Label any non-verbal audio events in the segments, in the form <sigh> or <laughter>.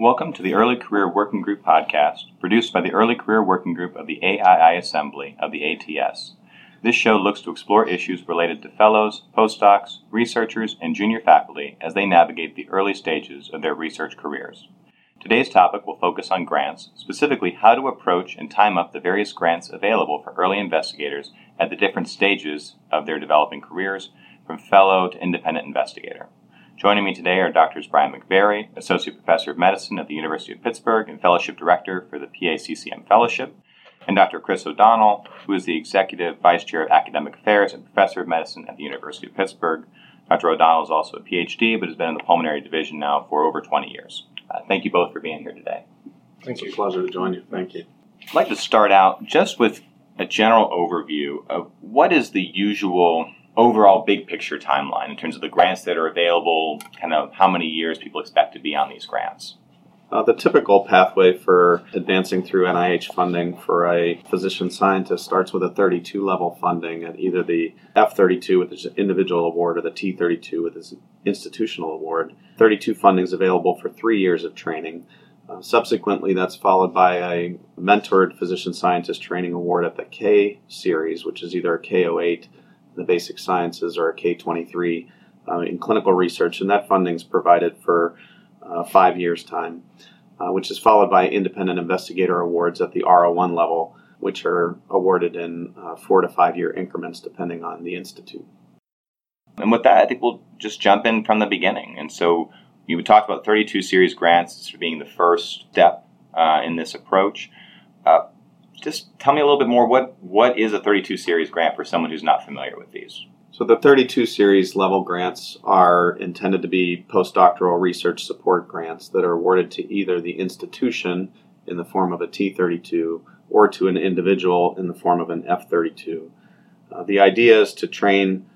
Welcome to the Early Career Working Group podcast, produced by the Early Career Working Group of the AII Assembly of the ATS. This show looks to explore issues related to fellows, postdocs, researchers, and junior faculty as they navigate the early stages of their research careers. Today's topic will focus on grants, specifically how to approach and time up the various grants available for early investigators at the different stages of their developing careers, from fellow to independent investigator. Joining me today are Drs. Brian McVerry, Associate Professor of Medicine at the University of Pittsburgh and Fellowship Director for the PACCM Fellowship, and Dr. Chris O'Donnell, who is the Executive Vice Chair of Academic Affairs and Professor of Medicine at the University of Pittsburgh. Dr. O'Donnell is also a PhD, but has been in the pulmonary division now for over 20 years. Uh, thank you both for being here today. Thank it's a pleasure to join you. Thank you. I'd like to start out just with a general overview of what is the usual overall big picture timeline in terms of the grants that are available, kind of how many years people expect to be on these grants? Uh, the typical pathway for advancing through NIH funding for a physician scientist starts with a 32 level funding at either the F32 with its individual award or the T32 with its institutional award. 32 funding is available for three years of training. Uh, subsequently, that's followed by a mentored physician scientist training award at the K series, which is either a K08 the basic sciences or a K23 uh, in clinical research, and that funding is provided for uh, five years' time, uh, which is followed by independent investigator awards at the R01 level, which are awarded in uh, four to five year increments depending on the institute. And with that, I think we'll just jump in from the beginning. And so you talked about 32 series grants as being the first step uh, in this approach. Just tell me a little bit more. What what is a 32 series grant for someone who's not familiar with these? So the 32 series level grants are intended to be postdoctoral research support grants that are awarded to either the institution in the form of a T32 or to an individual in the form of an F32. Uh, the idea is to train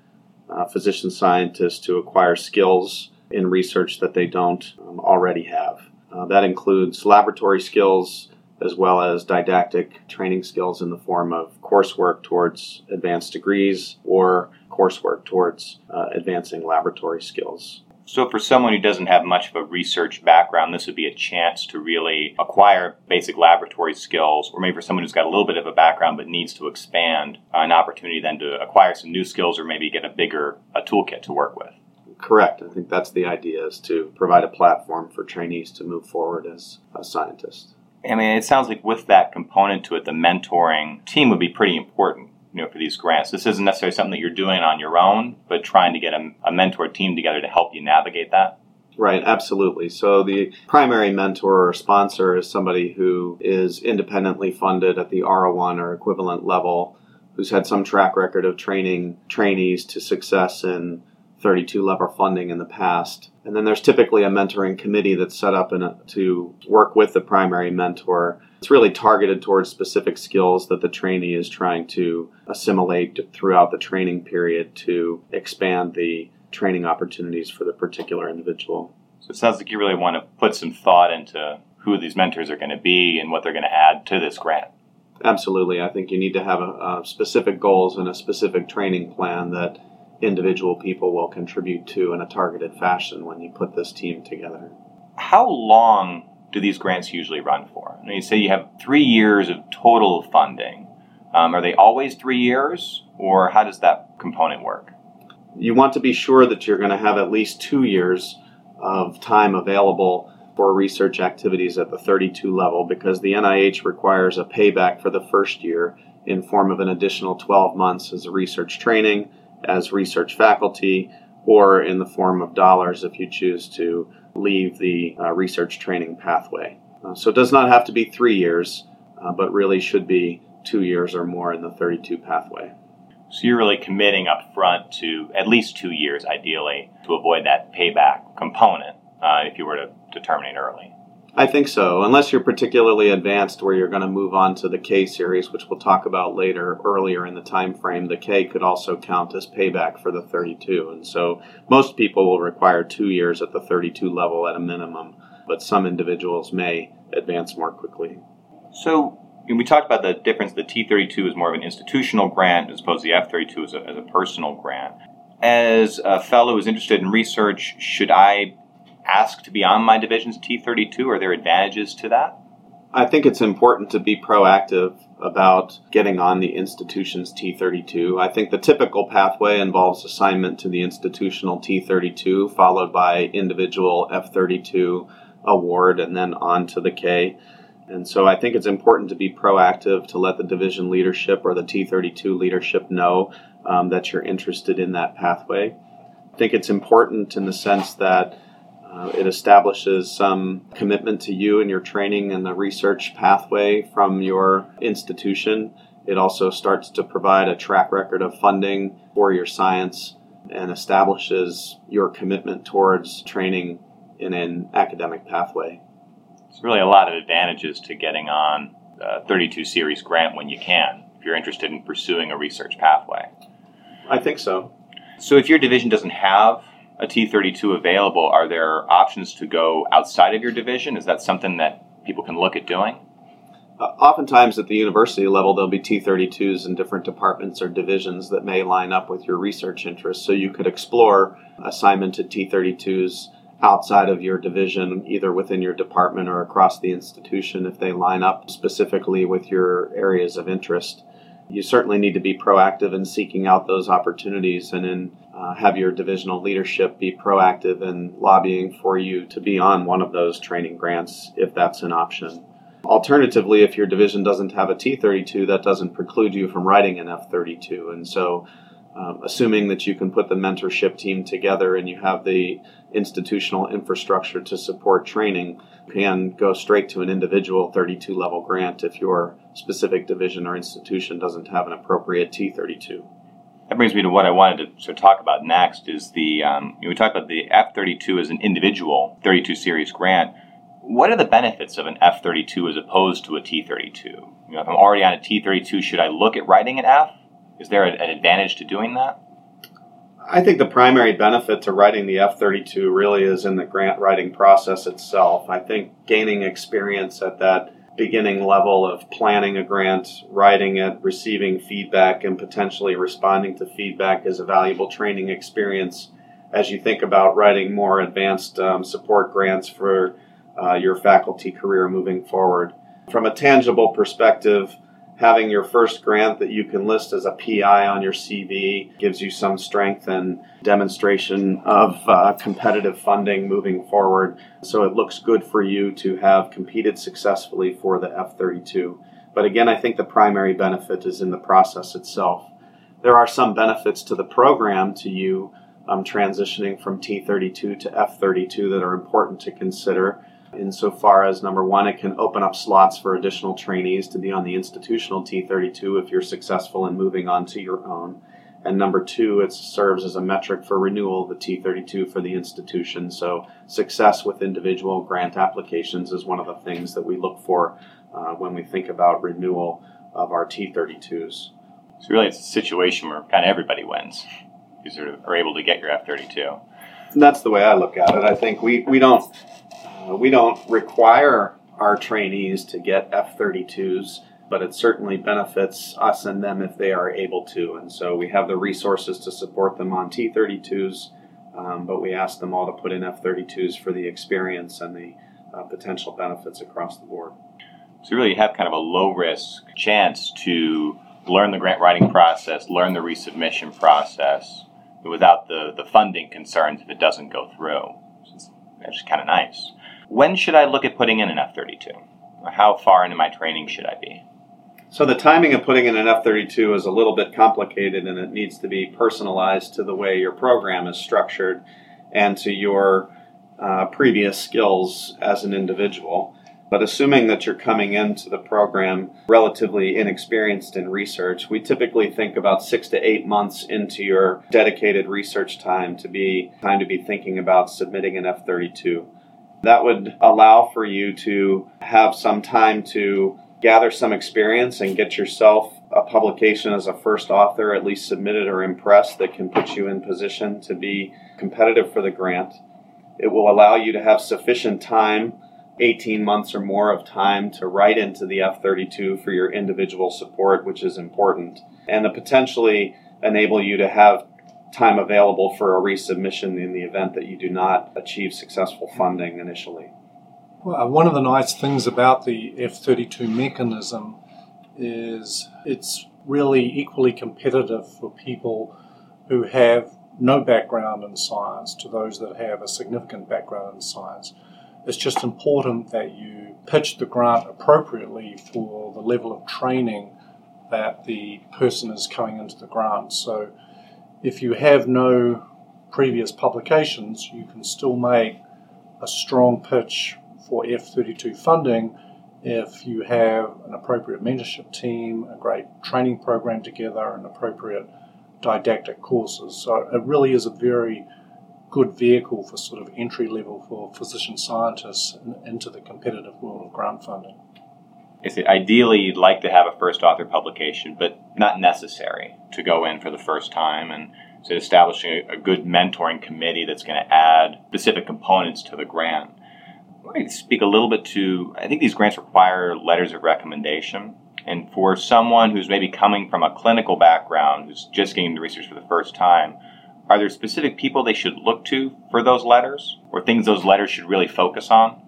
uh, physician scientists to acquire skills in research that they don't um, already have. Uh, that includes laboratory skills, as well as didactic training skills in the form of coursework towards advanced degrees or coursework towards uh, advancing laboratory skills. So, for someone who doesn't have much of a research background, this would be a chance to really acquire basic laboratory skills, or maybe for someone who's got a little bit of a background but needs to expand, uh, an opportunity then to acquire some new skills or maybe get a bigger a toolkit to work with. Correct. I think that's the idea is to provide a platform for trainees to move forward as a scientist. I mean, it sounds like with that component to it, the mentoring team would be pretty important. You know, for these grants, this isn't necessarily something that you're doing on your own, but trying to get a, a mentor team together to help you navigate that. Right, absolutely. So the primary mentor or sponsor is somebody who is independently funded at the R01 or equivalent level, who's had some track record of training trainees to success in 32 level funding in the past. And then there's typically a mentoring committee that's set up a, to work with the primary mentor. It's really targeted towards specific skills that the trainee is trying to assimilate throughout the training period to expand the training opportunities for the particular individual. So it sounds like you really want to put some thought into who these mentors are going to be and what they're going to add to this grant. Absolutely. I think you need to have a, a specific goals and a specific training plan that individual people will contribute to in a targeted fashion when you put this team together. How long do these grants usually run for? I mean, you say you have three years of total funding. Um, are they always three years, or how does that component work? You want to be sure that you're going to have at least two years of time available for research activities at the 32 level because the NIH requires a payback for the first year in form of an additional 12 months as a research training as research faculty or in the form of dollars if you choose to leave the uh, research training pathway. Uh, so it does not have to be three years, uh, but really should be two years or more in the 32 pathway. So you're really committing up front to at least two years, ideally, to avoid that payback component uh, if you were to, to terminate early. I think so, unless you're particularly advanced where you're going to move on to the K series, which we'll talk about later earlier in the time frame. The K could also count as payback for the 32. And so most people will require 2 years at the 32 level at a minimum, but some individuals may advance more quickly. So we talked about the difference. The T32 is more of an institutional grant as opposed to the F32 as a, as a personal grant. As a fellow who's interested in research, should I ask to be on my division's T32? Are there advantages to that? I think it's important to be proactive about getting on the institution's T32. I think the typical pathway involves assignment to the institutional T32, followed by individual F32 award, and then on to the K. And so I think it's important to be proactive to let the division leadership or the T32 leadership know um, that you're interested in that pathway. I think it's important in the sense that uh, it establishes some commitment to you and your training and the research pathway from your institution. It also starts to provide a track record of funding for your science and establishes your commitment towards training in an academic pathway. There's really a lot of advantages to getting on a 32 series grant when you can, if you're interested in pursuing a research pathway. I think so. So, if your division doesn't have a T32 available, are there options to go outside of your division? Is that something that people can look at doing? Uh, oftentimes at the university level, there'll be T32s in different departments or divisions that may line up with your research interests. So you could explore assignment to T32s outside of your division, either within your department or across the institution, if they line up specifically with your areas of interest you certainly need to be proactive in seeking out those opportunities and in uh, have your divisional leadership be proactive in lobbying for you to be on one of those training grants if that's an option. Alternatively, if your division doesn't have a T32, that doesn't preclude you from writing an F32. And so, um, assuming that you can put the mentorship team together and you have the institutional infrastructure to support training, can go straight to an individual 32 level grant if your specific division or institution doesn't have an appropriate T32. That brings me to what I wanted to sort of talk about next is the, um, you know, we talked about the F32 as an individual 32 series grant. What are the benefits of an F32 as opposed to a T32? You know, if I'm already on a T32, should I look at writing an F? Is there an advantage to doing that? I think the primary benefit to writing the F 32 really is in the grant writing process itself. I think gaining experience at that beginning level of planning a grant, writing it, receiving feedback, and potentially responding to feedback is a valuable training experience as you think about writing more advanced um, support grants for uh, your faculty career moving forward. From a tangible perspective, having your first grant that you can list as a PI on your CV gives you some strength and demonstration of uh, competitive funding moving forward. So it looks good for you to have competed successfully for the F 32. But again, I think the primary benefit is in the process itself. There are some benefits to the program to you um, transitioning from T32 to F32 that are important to consider insofar as number one, it can open up slots for additional trainees to be on the institutional T32 if you're successful in moving on to your own. And number two, it serves as a metric for renewal of the T32 for the institution. So, success with individual grant applications is one of the things that we look for uh, when we think about renewal of our T32s. So, really, it's a situation where kind of everybody wins. You sort of are able to get your F32. that's the way I look at it. I think we, we don't uh, we don't require our trainees to get F 32s, but it certainly benefits us and them if they are able to. And so we have the resources to support them on T 32s, um, but we ask them all to put in F 32s for the experience and the uh, potential benefits across the board. So, really, you really have kind of a low risk chance to learn the grant writing process, learn the resubmission process without the, the funding concerns if it doesn't go through. Which is kind of nice. When should I look at putting in an F 32? How far into my training should I be? So, the timing of putting in an F 32 is a little bit complicated and it needs to be personalized to the way your program is structured and to your uh, previous skills as an individual. But assuming that you're coming into the program relatively inexperienced in research, we typically think about six to eight months into your dedicated research time to be time to be thinking about submitting an F 32. That would allow for you to have some time to gather some experience and get yourself a publication as a first author, at least submitted or in press, that can put you in position to be competitive for the grant. It will allow you to have sufficient time, 18 months or more of time, to write into the F 32 for your individual support, which is important, and to potentially enable you to have time available for a resubmission in the event that you do not achieve successful funding initially. Well, uh, one of the nice things about the F 32 mechanism is it's really equally competitive for people who have no background in science to those that have a significant background in science. It's just important that you pitch the grant appropriately for the level of training that the person is coming into the grant. So if you have no previous publications, you can still make a strong pitch for F32 funding if you have an appropriate mentorship team, a great training program together, and appropriate didactic courses. So it really is a very good vehicle for sort of entry level for physician scientists into the competitive world of grant funding. Ideally you'd like to have a first author publication, but not necessary to go in for the first time and so establishing a, good mentoring committee that's going to add specific components to the grant. Want to speak a little bit to I think these grants require letters of recommendation. And for someone who's maybe coming from a clinical background, who's just getting into research for the first time, are there specific people they should look to for those letters or things those letters should really focus on?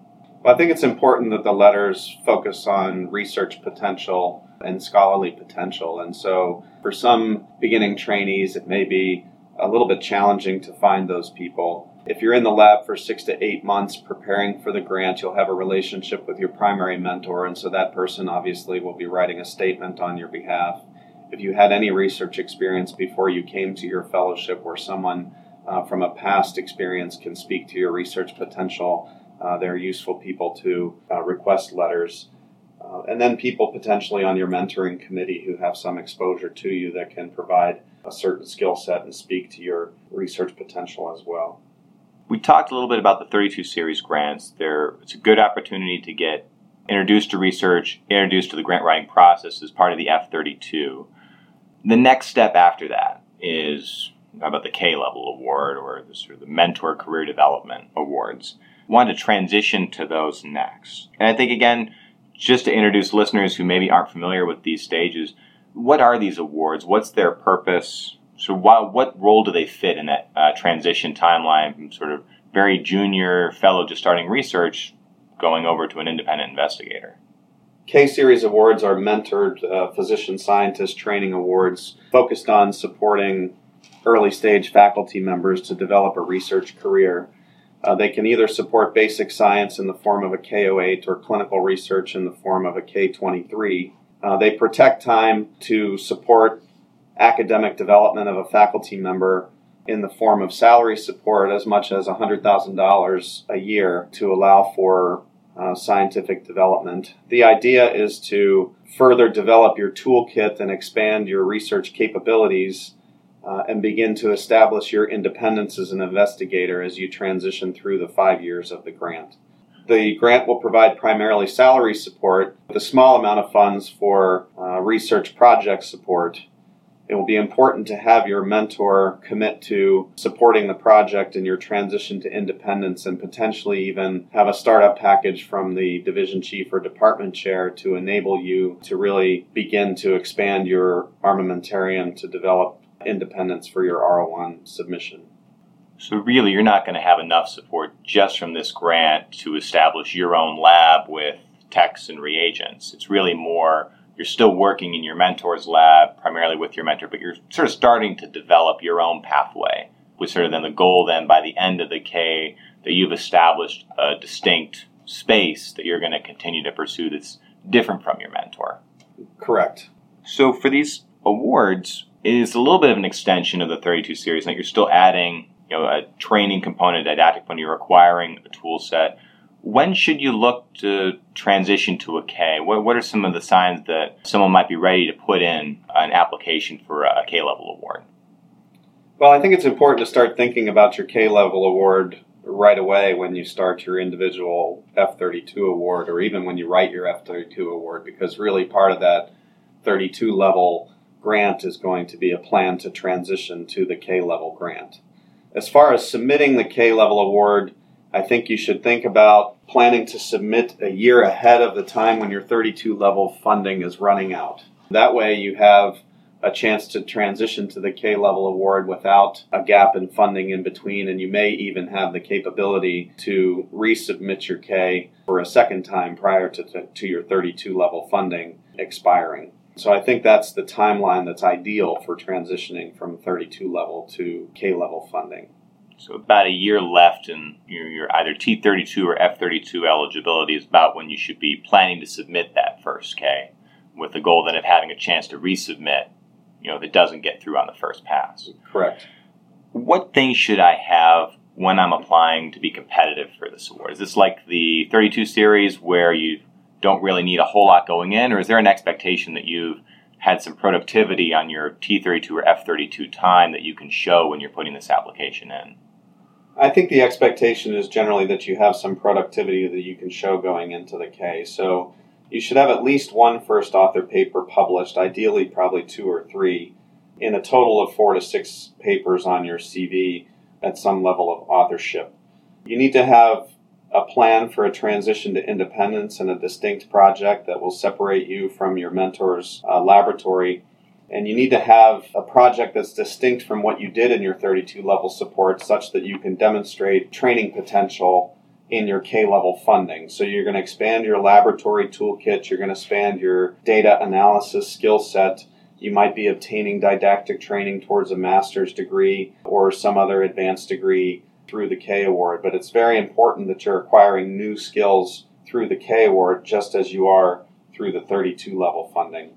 Well, I think it's important that the letters focus on research potential and scholarly potential. And so for some beginning trainees, it may be a little bit challenging to find those people. If you're in the lab for six to eight months preparing for the grant, you'll have a relationship with your primary mentor, and so that person obviously will be writing a statement on your behalf. If you had any research experience before you came to your fellowship, or someone uh, from a past experience can speak to your research potential, uh, they're useful people to uh, request letters. Uh, and then people potentially on your mentoring committee who have some exposure to you that can provide a certain skill set and speak to your research potential as well. We talked a little bit about the 32 series grants. There, it's a good opportunity to get introduced to research, introduced to the grant writing process as part of the F32. The next step after that is about the K level award or the sort of the mentor career development awards. Want to transition to those next. And I think again, just to introduce listeners who maybe aren't familiar with these stages, what are these awards? What's their purpose? So, what, what role do they fit in that uh, transition timeline from sort of very junior fellow just starting research going over to an independent investigator? K Series awards are mentored uh, physician scientist training awards focused on supporting early stage faculty members to develop a research career. Uh, they can either support basic science in the form of a K08 or clinical research in the form of a K23. Uh, they protect time to support academic development of a faculty member in the form of salary support as much as $100,000 a year to allow for uh, scientific development. The idea is to further develop your toolkit and expand your research capabilities uh, and begin to establish your independence as an investigator as you transition through the five years of the grant. The grant will provide primarily salary support with a small amount of funds for uh, research project support it will be important to have your mentor commit to supporting the project in your transition to independence and potentially even have a startup package from the division chief or department chair to enable you to really begin to expand your armamentarium to develop independence for your R01 submission. So, really, you're not going to have enough support just from this grant to establish your own lab with techs and reagents. It's really more you're still working in your mentor's lab, primarily with your mentor, but you're sort of starting to develop your own pathway with sort of then the goal then by the end of the K that you've established a distinct space that you're going to continue to pursue that's different from your mentor. Correct. So for these awards, it is a little bit of an extension of the 32 series that you're still adding you know, a training component, didactic when you're acquiring a tool set when should you look to transition to a K? What, what are some of the signs that someone might be ready to put in an application for a K level award? Well, I think it's important to start thinking about your K level award right away when you start your individual F 32 award or even when you write your F 32 award because really part of that 32 level grant is going to be a plan to transition to the K level grant. As far as submitting the K level award, I think you should think about planning to submit a year ahead of the time when your 32 level funding is running out. That way, you have a chance to transition to the K level award without a gap in funding in between, and you may even have the capability to resubmit your K for a second time prior to, to, to your 32 level funding expiring. So I think that's the timeline that's ideal for transitioning from 32 level to K level funding. So about a year left in your, your either T32 or F32 eligibility is about when you should be planning to submit that first K, with the goal then of having a chance to resubmit you know, if it doesn't get through on the first pass. Correct. What things should I have when I'm applying to be competitive for this award? Is this like the 32 series where you don't really need a whole lot going in, or is there an expectation that you've had some productivity on your T32 or F32 time that you can show when you're putting this application in? I think the expectation is generally that you have some productivity that you can show going into the K. So you should have at least one first author paper published, ideally, probably two or three, in a total of four to six papers on your CV at some level of authorship. You need to have a plan for a transition to independence and a distinct project that will separate you from your mentor's uh, laboratory. And you need to have a project that's distinct from what you did in your 32 level support such that you can demonstrate training potential in your K level funding. So you're going to expand your laboratory toolkit, you're going to expand your data analysis skill set. You might be obtaining didactic training towards a master's degree or some other advanced degree through the K Award, but it's very important that you're acquiring new skills through the K Award just as you are through the 32 level funding.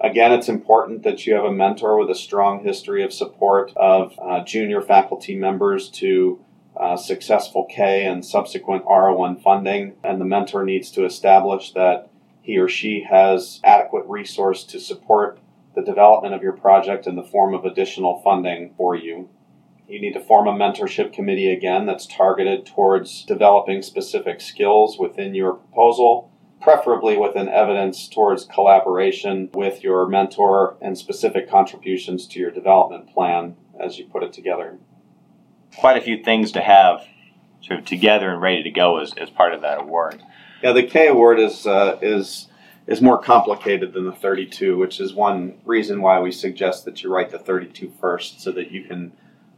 Again, it's important that you have a mentor with a strong history of support of uh, junior faculty members to uh, successful K and subsequent R1 funding, and the mentor needs to establish that he or she has adequate resource to support the development of your project in the form of additional funding for you. You need to form a mentorship committee again that's targeted towards developing specific skills within your proposal, preferably with an evidence towards collaboration with your mentor and specific contributions to your development plan as you put it together quite a few things to have sort of together and ready to go as, as part of that award. Yeah, the K award is uh, is is more complicated than the 32, which is one reason why we suggest that you write the 32 first, so that you can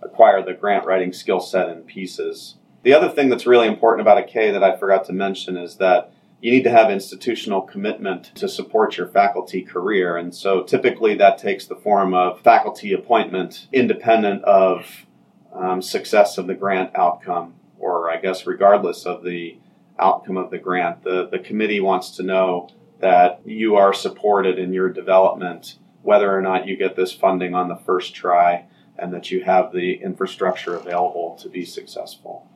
acquire the grant writing skill set in pieces. The other thing that's really important about a K that I forgot to mention is that you need to have institutional commitment to support your faculty career. And so typically that takes the form of faculty appointment independent of um, success of the grant outcome, or I guess regardless of the outcome of the grant, the, the committee wants to know that you are supported in your development, whether or not you get this funding on the first try, and that you have the infrastructure available to be successful.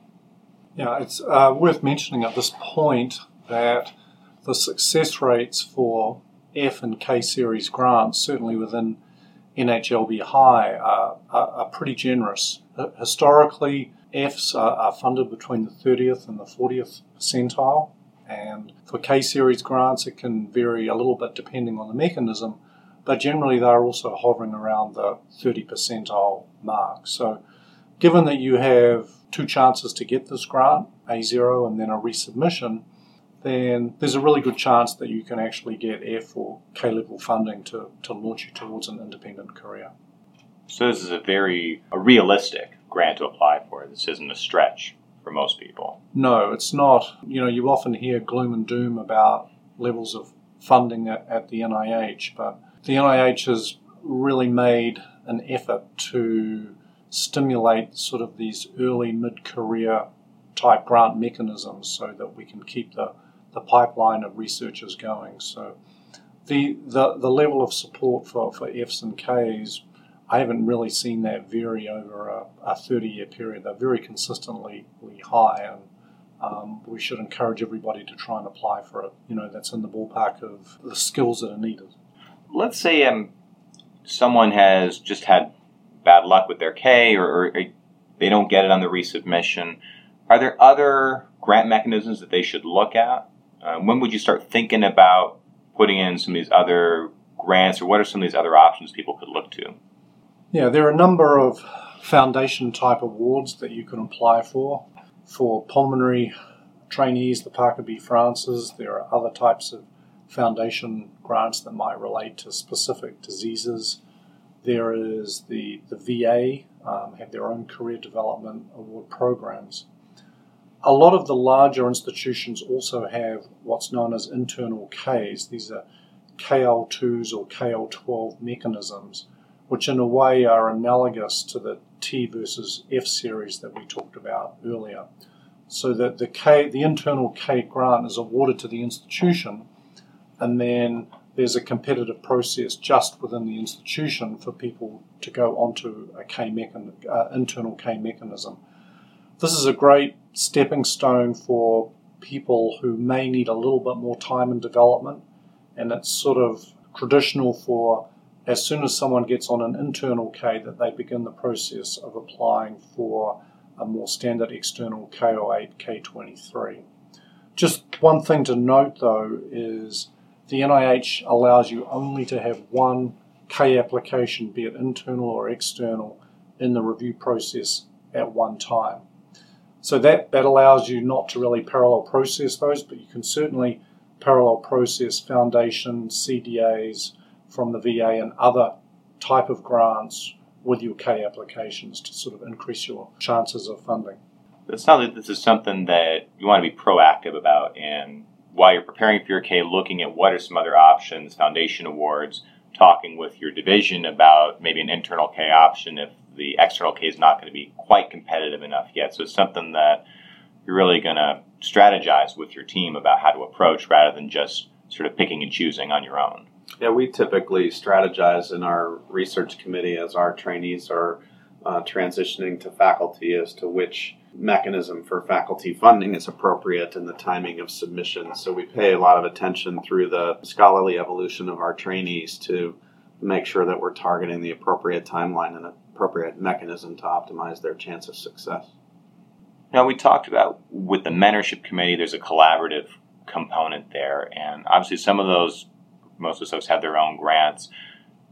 Yeah, it's uh, worth mentioning at this point that the success rates for F and K series grants, certainly within NHLBI, are, are, are pretty generous. Historically, Fs are, are funded between the 30th and the 40th percentile, and for K series grants, it can vary a little bit depending on the mechanism, but generally they're also hovering around the 30 percentile mark. So, given that you have two chances to get this grant, A0 and then a resubmission, then there's a really good chance that you can actually get F or K level funding to, to launch you towards an independent career. So this is a very a realistic grant to apply for. This isn't a stretch for most people. No, it's not. You know, you often hear gloom and doom about levels of funding at, at the NIH, but the NIH has really made an effort to stimulate sort of these early mid-career type grant mechanisms so that we can keep the the pipeline of researchers going. So the the, the level of support for, for Fs and Ks, I haven't really seen that vary over a, a 30 year period. They're very consistently high and um, we should encourage everybody to try and apply for it. You know, that's in the ballpark of the skills that are needed. Let's say um, someone has just had bad luck with their K or, or they don't get it on the resubmission. Are there other grant mechanisms that they should look at? Uh, when would you start thinking about putting in some of these other grants, or what are some of these other options people could look to? Yeah, there are a number of foundation type awards that you can apply for. For pulmonary trainees, the Parker B. Francis, there are other types of foundation grants that might relate to specific diseases. There is the, the VA, um, have their own career development award programs. A lot of the larger institutions also have what's known as internal Ks. These are KL2s or KL12 mechanisms, which in a way are analogous to the T versus F series that we talked about earlier. So that the K, the internal K grant is awarded to the institution, and then there's a competitive process just within the institution for people to go onto a K mechan- uh, internal K mechanism. This is a great stepping stone for people who may need a little bit more time in development, and it's sort of traditional for as soon as someone gets on an internal K that they begin the process of applying for a more standard external K08, K23. Just one thing to note though is the NIH allows you only to have one K application, be it internal or external, in the review process at one time. So that, that allows you not to really parallel process those, but you can certainly parallel process foundation, CDAs from the VA and other type of grants with your K applications to sort of increase your chances of funding. It sounds like this is something that you want to be proactive about and while you're preparing for your K, looking at what are some other options, foundation awards, talking with your division about maybe an internal K option if the external K is not going to be quite competitive enough yet. So it's something that you're really going to strategize with your team about how to approach rather than just sort of picking and choosing on your own. Yeah, we typically strategize in our research committee as our trainees are uh, transitioning to faculty as to which mechanism for faculty funding is appropriate and the timing of submission. So we pay a lot of attention through the scholarly evolution of our trainees to make sure that we're targeting the appropriate timeline and appropriate mechanism to optimize their chance of success. Now, we talked about with the mentorship committee, there's a collaborative component there, and obviously, some of those, most of those folks have their own grants.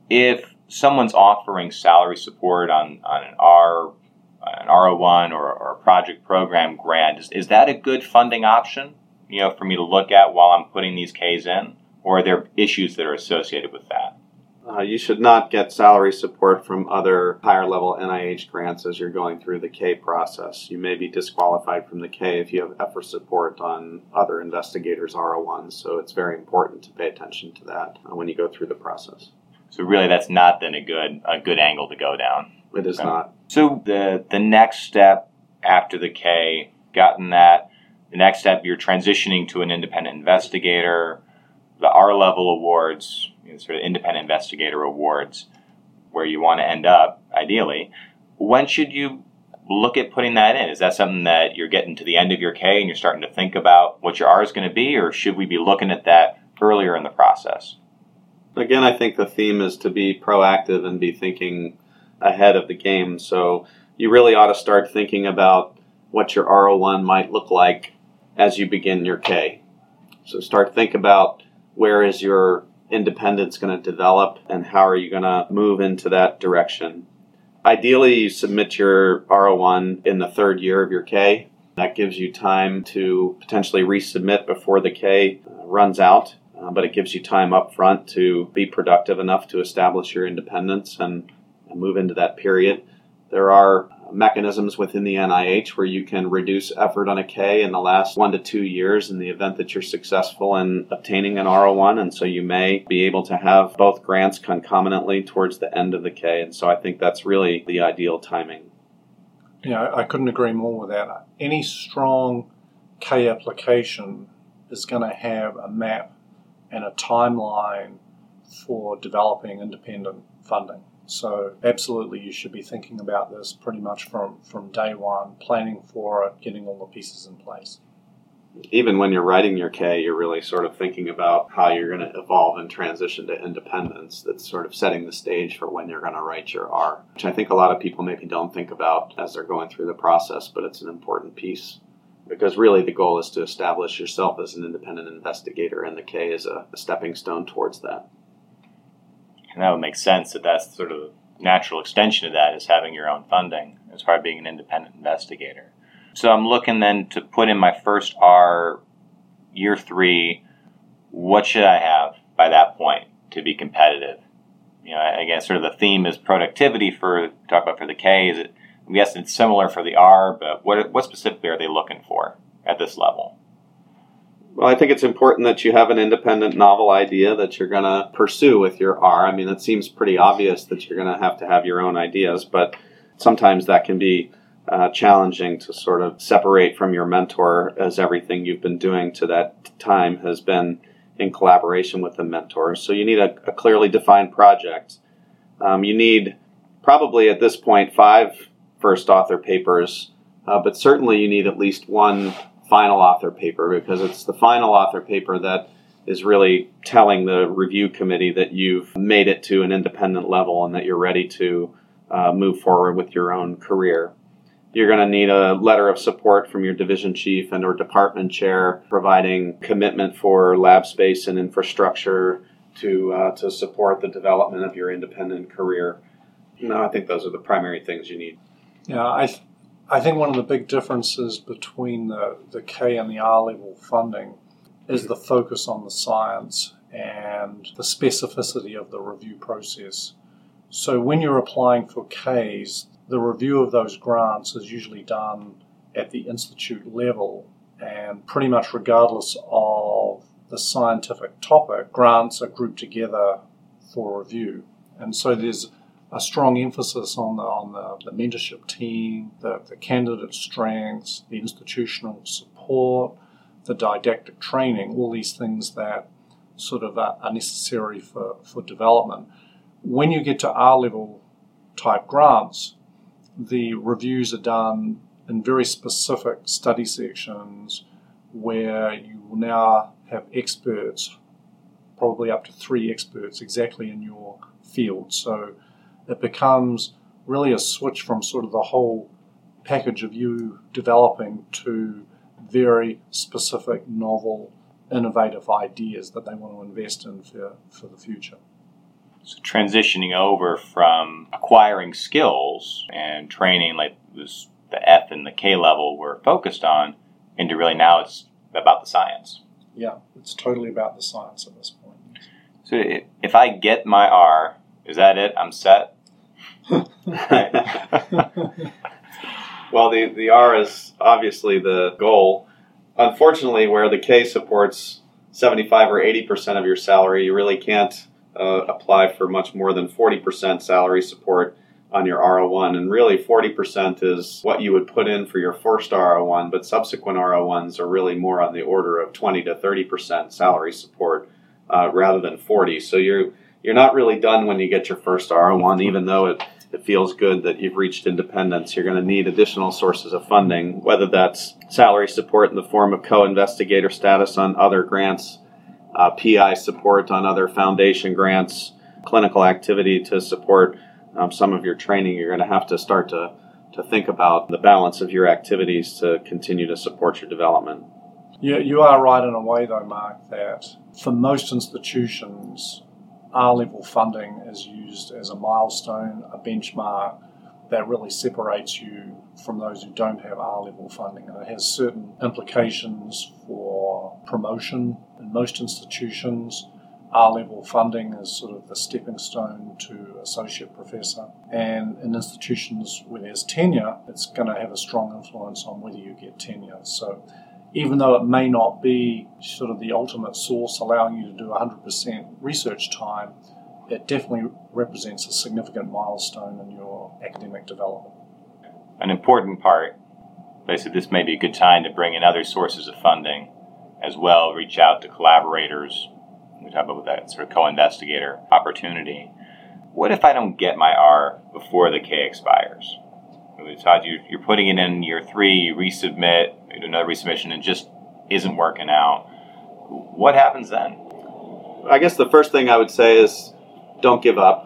If someone's offering salary support on, on an R an R01 or, or, a project program grant, is, is that a good funding option, you know, for me to look at while I'm putting these Ks in? Or are there issues that are associated with that? Uh, you should not get salary support from other higher level NIH grants as you're going through the K process. You may be disqualified from the K if you have effort support on other investigators' R01s, so it's very important to pay attention to that uh, when you go through the process. So really, that's not then a good a good angle to go down. It is okay. not. So the the next step after the K, gotten that. The next step, you're transitioning to an independent investigator. The R level awards, you know, sort of independent investigator awards, where you want to end up ideally. When should you look at putting that in? Is that something that you're getting to the end of your K and you're starting to think about what your R is going to be, or should we be looking at that earlier in the process? Again, I think the theme is to be proactive and be thinking ahead of the game. So you really ought to start thinking about what your R01 might look like as you begin your K. So start think about where is your independence going to develop and how are you going to move into that direction. Ideally, you submit your R01 in the third year of your K. That gives you time to potentially resubmit before the K uh, runs out, uh, but it gives you time up front to be productive enough to establish your independence and move into that period. There are mechanisms within the NIH where you can reduce effort on a K in the last one to two years in the event that you're successful in obtaining an R01. And so you may be able to have both grants concomitantly towards the end of the K. And so I think that's really the ideal timing. Yeah, I couldn't agree more with that. Any strong K application is going to have a map and a timeline for developing independent funding. So absolutely, you should be thinking about this pretty much from from day one, planning for it, getting all the pieces in place. Even when you're writing your K, you're really sort of thinking about how you're going to evolve and transition to independence. That's sort of setting the stage for when you're going to write your R, which I think a lot of people maybe don't think about as they're going through the process, but it's an important piece because really the goal is to establish yourself as an independent investigator, and the K is a, a stepping stone towards that. And that would make sense that that's sort of natural extension of that is having your own funding as far as being an independent investigator. So I'm looking then to put in my first R year three. What should I have by that point to be competitive? you know, guess sort of the theme is productivity for talk about for the K. Is it? I guess it's similar for the R, but what what specifically are they looking for at this level? Well, I think it's important that you have an independent novel idea that you're going to pursue with your R. I mean, it seems pretty obvious that you're going to have to have your own ideas, but sometimes that can be uh, challenging to sort of separate from your mentor as everything you've been doing to that time has been in collaboration with the mentor. So you need a, a clearly defined project. Um, you need probably at this point five first author papers, uh, but certainly you need at least one final author paper because it's the final author paper that is really telling the review committee that you've made it to an independent level and that you're ready to uh, move forward with your own career. You're going to need a letter of support from your division chief and or department chair providing commitment for lab space and infrastructure to uh, to support the development of your independent career. No, I think those are the primary things you need. Yeah, I, I think one of the big differences between the, the K and the R level funding is the focus on the science and the specificity of the review process. So when you're applying for Ks, the review of those grants is usually done at the institute level, and pretty much regardless of the scientific topic, grants are grouped together for review. And so there's a strong emphasis on the, on the, the mentorship team, the, the candidate strengths, the institutional support, the didactic training, all these things that sort of are, are necessary for, for development. When you get to R level type grants, the reviews are done in very specific study sections where you will now have experts, probably up to three experts exactly in your field. So it becomes really a switch from sort of the whole package of you developing to very specific, novel, innovative ideas that they want to invest in for, for the future. So transitioning over from acquiring skills and training like this the F and the K level we're focused on into really now it's about the science. Yeah, it's totally about the science at this point. So if I get my R, is that it? I'm set? <laughs> well, the, the R is obviously the goal. Unfortunately, where the K supports 75 or 80% of your salary, you really can't uh, apply for much more than 40% salary support on your R01. And really, 40% is what you would put in for your first R01, but subsequent R01s are really more on the order of 20 to 30% salary support uh, rather than 40. So you're you're not really done when you get your first R01, even though it it feels good that you've reached independence. You're going to need additional sources of funding, whether that's salary support in the form of co investigator status on other grants, uh, PI support on other foundation grants, clinical activity to support um, some of your training. You're going to have to start to, to think about the balance of your activities to continue to support your development. Yeah, you are right in a way, though, Mark, that for most institutions, R level funding is used as a milestone, a benchmark that really separates you from those who don't have R level funding. And it has certain implications for promotion in most institutions. R level funding is sort of the stepping stone to associate professor. And in institutions where there's tenure, it's going to have a strong influence on whether you get tenure. So even though it may not be sort of the ultimate source allowing you to do 100% research time, it definitely represents a significant milestone in your academic development. An important part, they said this may be a good time to bring in other sources of funding as well, reach out to collaborators. We talk about that sort of co investigator opportunity. What if I don't get my R before the K expires? Todd, you're putting it in year three, you resubmit, you do another resubmission, and just isn't working out. What happens then? I guess the first thing I would say is don't give up.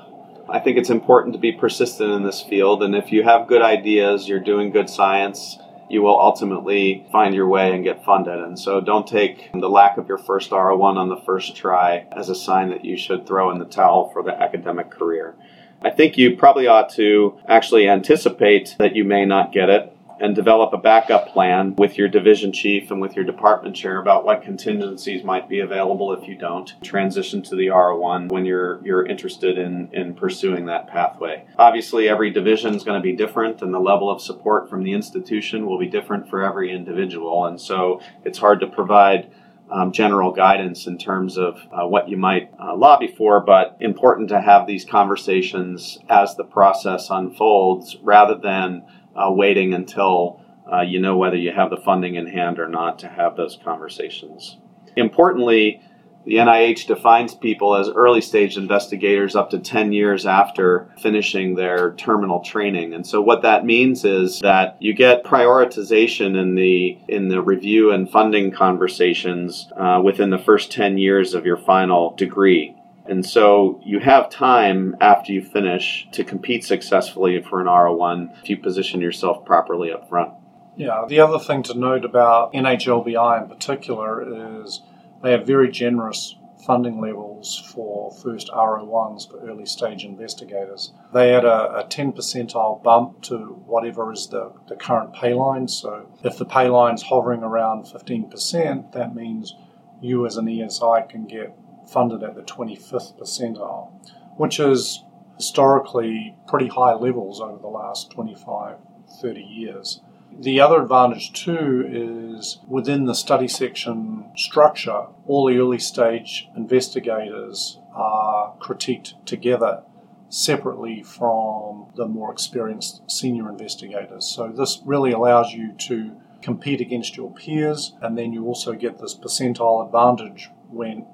I think it's important to be persistent in this field, and if you have good ideas, you're doing good science, you will ultimately find your way and get funded. And so don't take the lack of your first R01 on the first try as a sign that you should throw in the towel for the academic career. I think you probably ought to actually anticipate that you may not get it and develop a backup plan with your division chief and with your department chair about what contingencies might be available if you don't transition to the R1 when you're you're interested in in pursuing that pathway. Obviously, every division is going to be different, and the level of support from the institution will be different for every individual, and so it's hard to provide um, general guidance in terms of uh, what you might uh, lobby for, but important to have these conversations as the process unfolds rather than uh, waiting until uh, you know whether you have the funding in hand or not to have those conversations. Importantly, the NIH defines people as early stage investigators up to 10 years after finishing their terminal training. And so what that means is that you get prioritization in the in the review and funding conversations uh, within the first 10 years of your final degree. And so you have time after you finish to compete successfully for an R01 if you position yourself properly up front. Yeah, the other thing to note about NHLBI in particular is they have very generous funding levels for first R01s for early stage investigators. They add a, a 10 percentile bump to whatever is the, the current pay line. So if the pay line's hovering around 15%, that means you as an ESI can get funded at the 25th percentile, which is historically pretty high levels over the last 25, 30 years. The other advantage, too, is within the study section structure, all the early stage investigators are critiqued together separately from the more experienced senior investigators. So, this really allows you to compete against your peers, and then you also get this percentile advantage when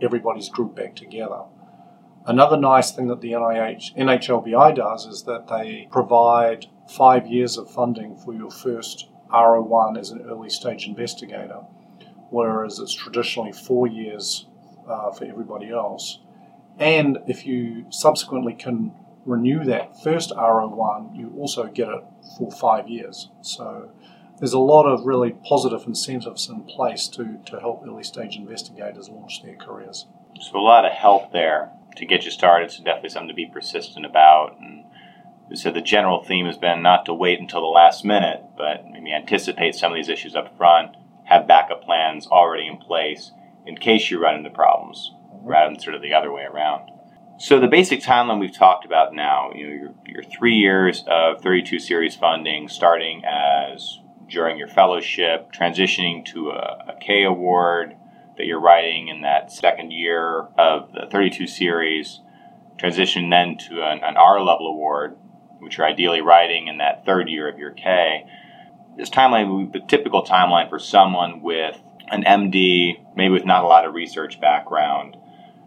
everybody's grouped back together. Another nice thing that the NIH, NHLBI does is that they provide five years of funding for your first R01 as an early stage investigator, whereas it's traditionally four years uh, for everybody else. And if you subsequently can renew that first R01, you also get it for five years. So there's a lot of really positive incentives in place to, to help early stage investigators launch their careers. So a lot of help there to get you started. So definitely something to be persistent about. And so the general theme has been not to wait until the last minute, but maybe anticipate some of these issues up front, have backup plans already in place in case you run into problems, mm-hmm. rather than sort of the other way around. So the basic timeline we've talked about now, you know, your, your three years of 32 series funding, starting as during your fellowship, transitioning to a, a K award that you're writing in that second year of the 32 series, transition then to an, an R level award which you're ideally writing in that third year of your K. This timeline, the typical timeline for someone with an MD, maybe with not a lot of research background,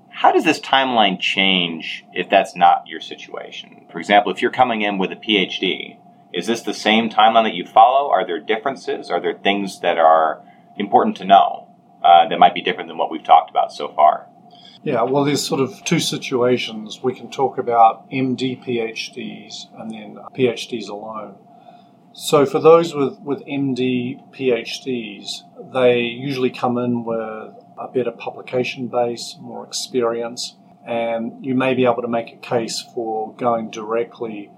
how does this timeline change if that's not your situation? For example, if you're coming in with a PhD, is this the same timeline that you follow? Are there differences? Are there things that are important to know uh, that might be different than what we've talked about so far? Yeah, well, there's sort of two situations. We can talk about MD PhDs and then PhDs alone. So, for those with, with MD PhDs, they usually come in with a better publication base, more experience, and you may be able to make a case for going directly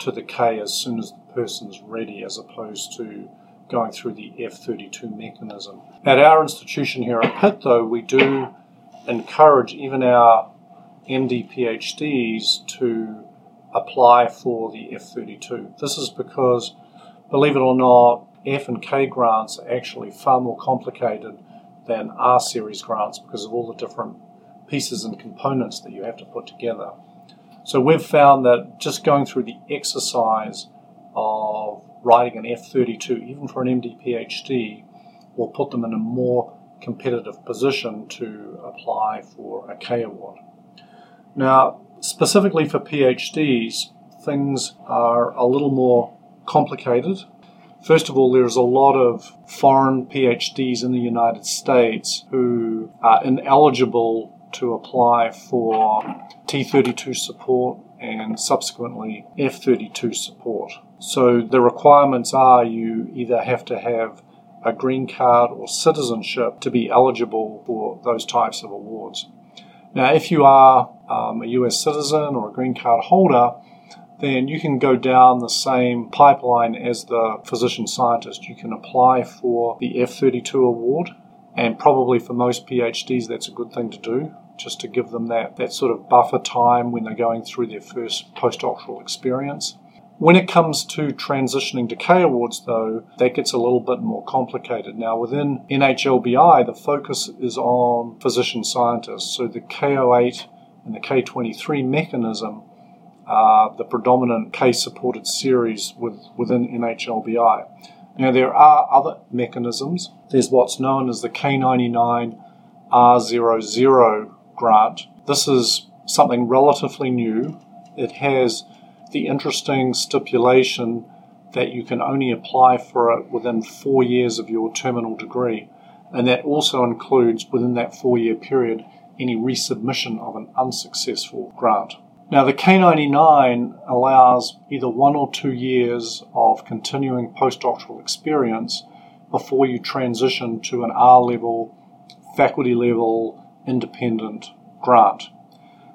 to the K as soon as the person's ready, as opposed to going through the F32 mechanism. At our institution here at Pitt, though, we do encourage even our MD PhDs to apply for the F32. This is because, believe it or not, F and K grants are actually far more complicated than R series grants because of all the different pieces and components that you have to put together. So we've found that just going through the exercise of writing an F32, even for an MD PhD, will put them in a more competitive position to apply for a K award. Now, specifically for PhDs, things are a little more complicated. First of all, there's a lot of foreign PhDs in the United States who are ineligible to apply for T32 support and subsequently F32 support. So the requirements are you either have to have a green card or citizenship to be eligible for those types of awards. Now, if you are um, a US citizen or a green card holder, then you can go down the same pipeline as the physician scientist. You can apply for the F32 award, and probably for most PhDs, that's a good thing to do, just to give them that, that sort of buffer time when they're going through their first postdoctoral experience. When it comes to transitioning to K Awards, though, that gets a little bit more complicated. Now, within NHLBI, the focus is on physician scientists. So the K08 and the K23 mechanism are the predominant K supported series with, within NHLBI. Now, there are other mechanisms. There's what's known as the K99 R00 grant. This is something relatively new. It has the interesting stipulation that you can only apply for it within four years of your terminal degree, and that also includes within that four year period any resubmission of an unsuccessful grant. Now, the K99 allows either one or two years of continuing postdoctoral experience before you transition to an R level, faculty level, independent grant.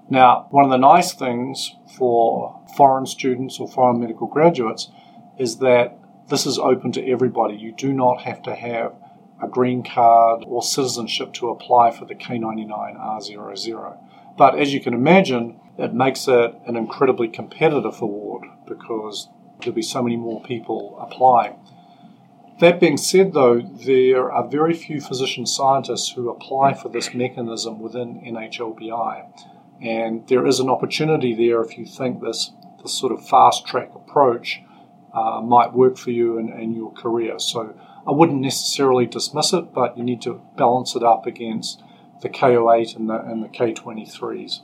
Now, one of the nice things for foreign students or foreign medical graduates is that this is open to everybody. You do not have to have a green card or citizenship to apply for the K99R00. But as you can imagine, it makes it an incredibly competitive award because there'll be so many more people applying. That being said, though, there are very few physician scientists who apply for this mechanism within NHLBI. And there is an opportunity there if you think this, this sort of fast track approach uh, might work for you and, your career. So I wouldn't necessarily dismiss it, but you need to balance it up against the K08 and the, and the K23s.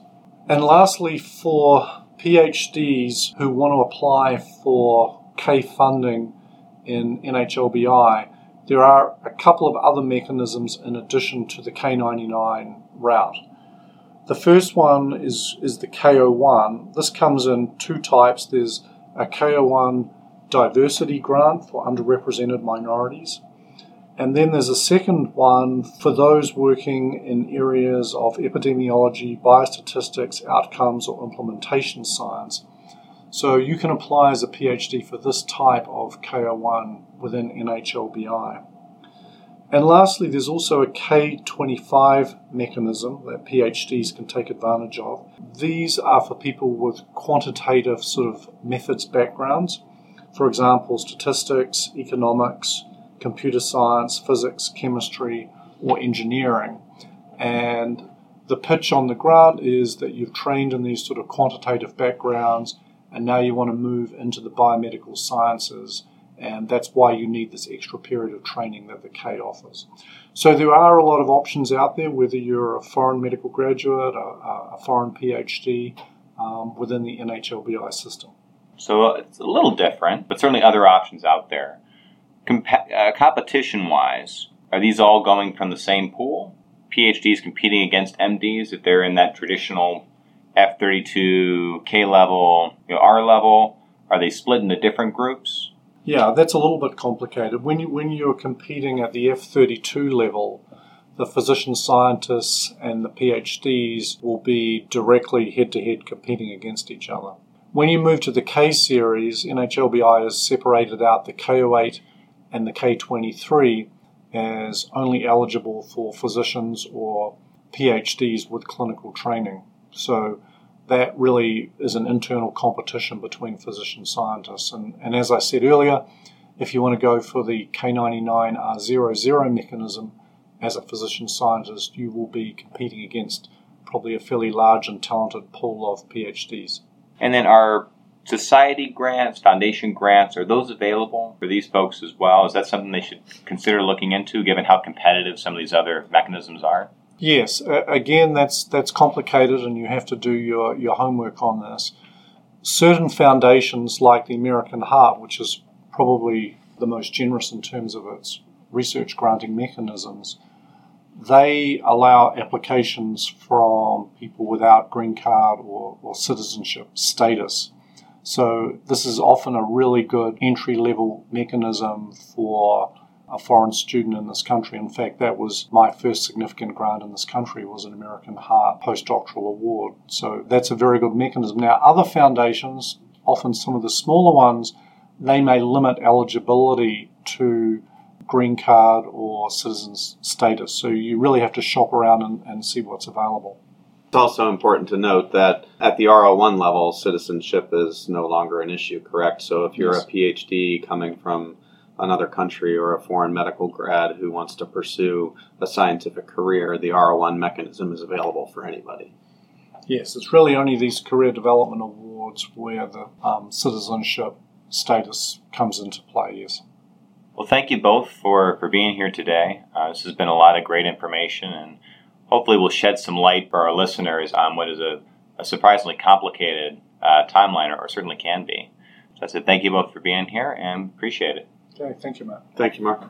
And lastly, for PhDs who want to apply for K funding in NHLBI, there are a couple of other mechanisms in addition to the K99 route. The first one is, is the K01. This comes in two types. There's a K01 diversity grant for underrepresented minorities. And then there's a second one for those working in areas of epidemiology, biostatistics, outcomes, or implementation science. So you can apply as a PhD for this type of K01 within NHLBI. And lastly, there's also a K25 mechanism that PhDs can take advantage of. These are for people with quantitative sort of methods backgrounds. For example, statistics, economics, computer science, physics, chemistry, or engineering. And the pitch on the grant is that you've trained in these sort of quantitative backgrounds and now you want to move into the biomedical sciences and that's why you need this extra period of training that the K offers. So there are a lot of options out there, whether you're a foreign medical graduate, a, a foreign PhD um, within the NHLBI system. So uh, it's a little different, but certainly other options out there. Compa- uh, competition wise, are these all going from the same pool? PhDs competing against MDs if they're in that traditional F32 K level, you know, R level? Are they split into different groups? Yeah, that's a little bit complicated. When you when you're competing at the F32 level, the physician scientists and the PhDs will be directly head to head competing against each other. When you move to the K series, NHLBI has separated out the K08 and the K23 as only eligible for physicians or PhDs with clinical training. So that really is an internal competition between physician scientists. And, and as I said earlier, if you want to go for the K99R00 mechanism as a physician scientist, you will be competing against probably a fairly large and talented pool of PhDs. And then are society grants, foundation grants, are those available for these folks as well? Is that something they should consider looking into given how competitive some of these other mechanisms are? Yes, again, that's that's complicated, and you have to do your, your homework on this. Certain foundations, like the American Heart, which is probably the most generous in terms of its research granting mechanisms, they allow applications from people without green card or, or citizenship status. So, this is often a really good entry level mechanism for a foreign student in this country. In fact, that was my first significant grant in this country was an American Heart postdoctoral award. So that's a very good mechanism. Now, other foundations, often some of the smaller ones, they may limit eligibility to green card or citizen status. So you really have to shop around and, and see what's available. It's also important to note that at the R01 level, citizenship is no longer an issue, correct? So if you're Yes. a PhD coming from another country or a foreign medical grad who wants to pursue a scientific career, the R01 mechanism is available for anybody. Yes, it's really only these career development awards where the um, citizenship status comes into play, yes. Well, thank you both for, for being here today. Uh, this has been a lot of great information, and hopefully, we'll shed some light for our listeners on what is a, a surprisingly complicated uh, timeline, or certainly can be. So I said thank you both for being here and appreciate it. Okay, thank you, Matt. Thank you, Mark.